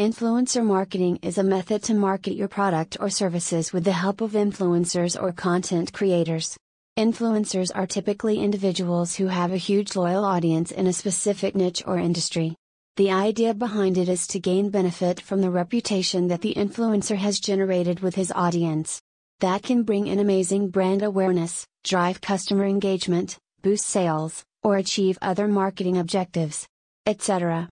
Influencer marketing is a method to market your product or services with the help of influencers or content creators. Influencers are typically individuals who have a huge loyal audience in a specific niche or industry. The idea behind it is to gain benefit from the reputation that the influencer has generated with his audience. That can bring in amazing brand awareness, drive customer engagement, boost sales, or achieve other marketing objectives, etc.